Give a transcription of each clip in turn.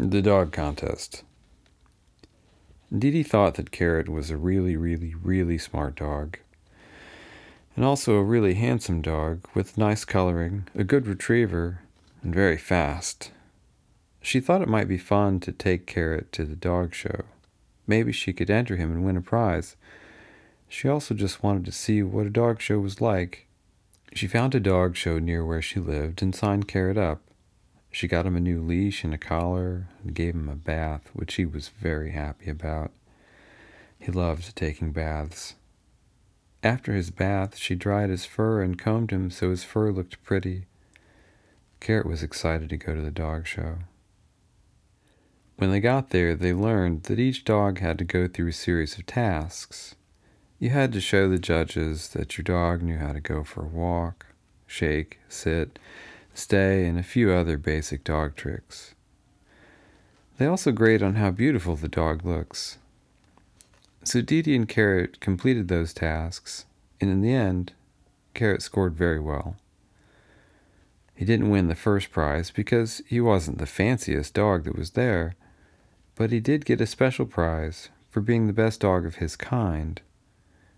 The dog contest. Dee thought that Carrot was a really, really, really smart dog. And also a really handsome dog with nice coloring, a good retriever, and very fast. She thought it might be fun to take Carrot to the dog show. Maybe she could enter him and win a prize. She also just wanted to see what a dog show was like. She found a dog show near where she lived and signed Carrot up. She got him a new leash and a collar and gave him a bath, which he was very happy about. He loved taking baths. After his bath, she dried his fur and combed him so his fur looked pretty. Carrot was excited to go to the dog show. When they got there, they learned that each dog had to go through a series of tasks. You had to show the judges that your dog knew how to go for a walk, shake, sit, stay, and a few other basic dog tricks. They also grade on how beautiful the dog looks. So Dee and Carrot completed those tasks, and in the end, Carrot scored very well. He didn't win the first prize because he wasn't the fanciest dog that was there, but he did get a special prize for being the best dog of his kind.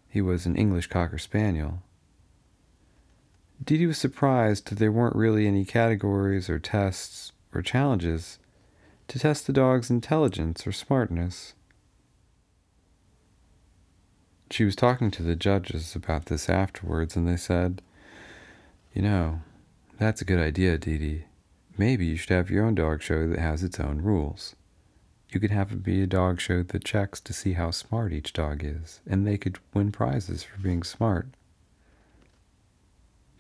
He was an English Cocker Spaniel. Dee was surprised that there weren't really any categories or tests or challenges to test the dog's intelligence or smartness. She was talking to the judges about this afterwards, and they said, You know, that's a good idea, Dee. Maybe you should have your own dog show that has its own rules. You could have it be a dog show that checks to see how smart each dog is, and they could win prizes for being smart.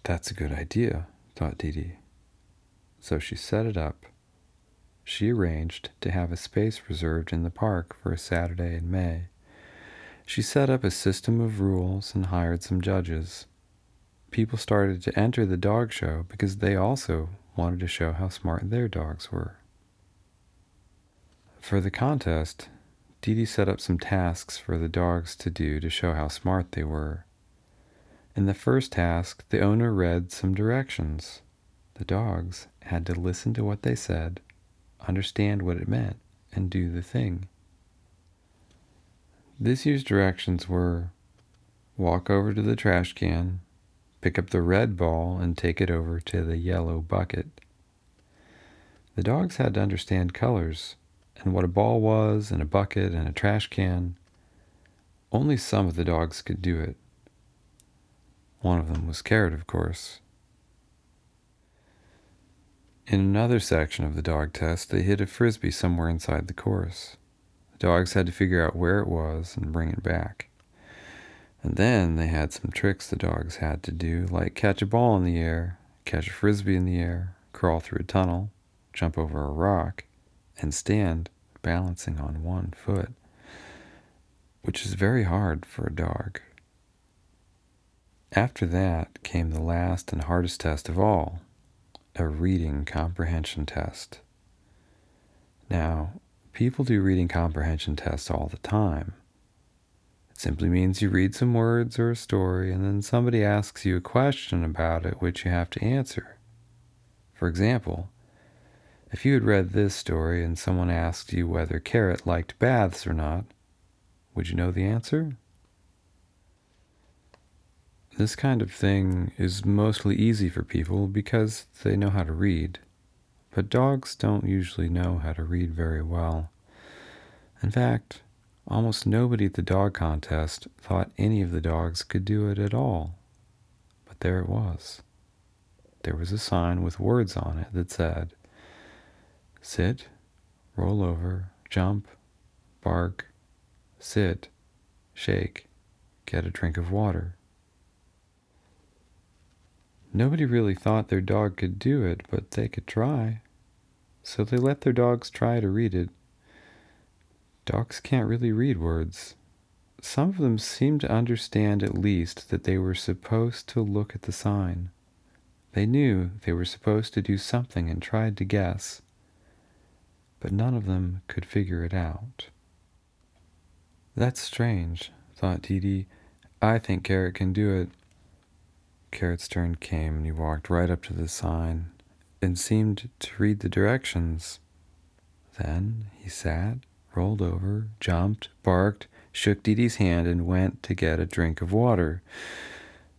That's a good idea, thought Dee. So she set it up. She arranged to have a space reserved in the park for a Saturday in May. She set up a system of rules and hired some judges. People started to enter the dog show because they also wanted to show how smart their dogs were. For the contest, Didi set up some tasks for the dogs to do to show how smart they were. In the first task, the owner read some directions. The dogs had to listen to what they said, understand what it meant, and do the thing. This year's directions were walk over to the trash can, pick up the red ball, and take it over to the yellow bucket. The dogs had to understand colors and what a ball was, and a bucket, and a trash can. Only some of the dogs could do it. One of them was Carrot, of course. In another section of the dog test, they hid a frisbee somewhere inside the course. The dogs had to figure out where it was and bring it back. And then they had some tricks the dogs had to do, like catch a ball in the air, catch a frisbee in the air, crawl through a tunnel, jump over a rock, and stand balancing on one foot, which is very hard for a dog. After that came the last and hardest test of all a reading comprehension test. Now, people do reading comprehension tests all the time. It simply means you read some words or a story, and then somebody asks you a question about it which you have to answer. For example, if you had read this story and someone asked you whether Carrot liked baths or not, would you know the answer? This kind of thing is mostly easy for people because they know how to read, but dogs don't usually know how to read very well. In fact, almost nobody at the dog contest thought any of the dogs could do it at all. But there it was. There was a sign with words on it that said, Sit, roll over, jump, bark, sit, shake, get a drink of water. Nobody really thought their dog could do it, but they could try. So they let their dogs try to read it. Dogs can't really read words. Some of them seemed to understand at least that they were supposed to look at the sign. They knew they were supposed to do something and tried to guess but none of them could figure it out. That's strange, thought Didi. I think Carrot can do it. Carrot's turn came and he walked right up to the sign and seemed to read the directions. Then he sat, rolled over, jumped, barked, shook Didi's hand, and went to get a drink of water.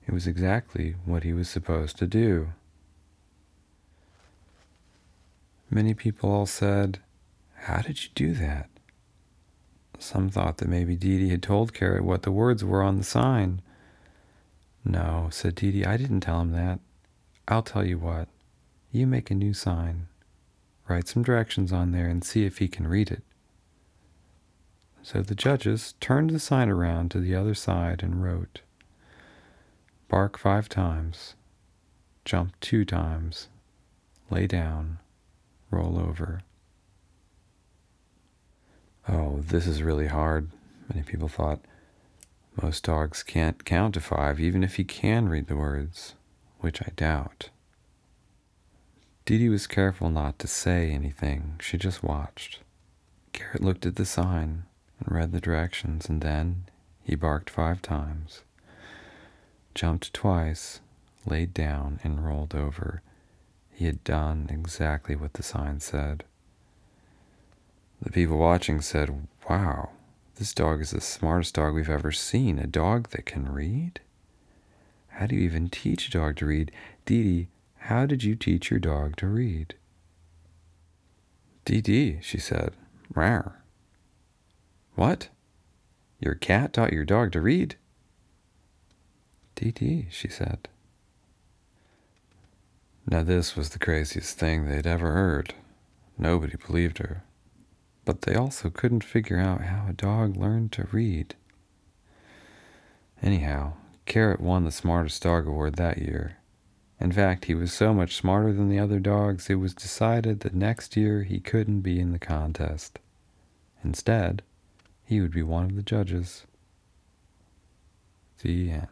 It was exactly what he was supposed to do. Many people all said, How did you do that? Some thought that maybe Didi had told Carrot what the words were on the sign. No, said Dee, I didn't tell him that. I'll tell you what. You make a new sign. Write some directions on there and see if he can read it. So the judges turned the sign around to the other side and wrote Bark five times, jump two times, lay down, roll over. Oh, this is really hard, many people thought. Most dogs can't count to five, even if he can read the words, which I doubt. Dee was careful not to say anything. She just watched. Carrot looked at the sign and read the directions, and then he barked five times, jumped twice, laid down, and rolled over. He had done exactly what the sign said. The people watching said, Wow, this dog is the smartest dog we've ever seen. A dog that can read? How do you even teach a dog to read? Didi, how did you teach your dog to read? Dee Dee, she said. Rawr. What? Your cat taught your dog to read? Dee Dee, she said. Now, this was the craziest thing they'd ever heard. Nobody believed her but they also couldn't figure out how a dog learned to read. Anyhow, Carrot won the Smartest Dog Award that year. In fact, he was so much smarter than the other dogs, it was decided that next year he couldn't be in the contest. Instead, he would be one of the judges. The end.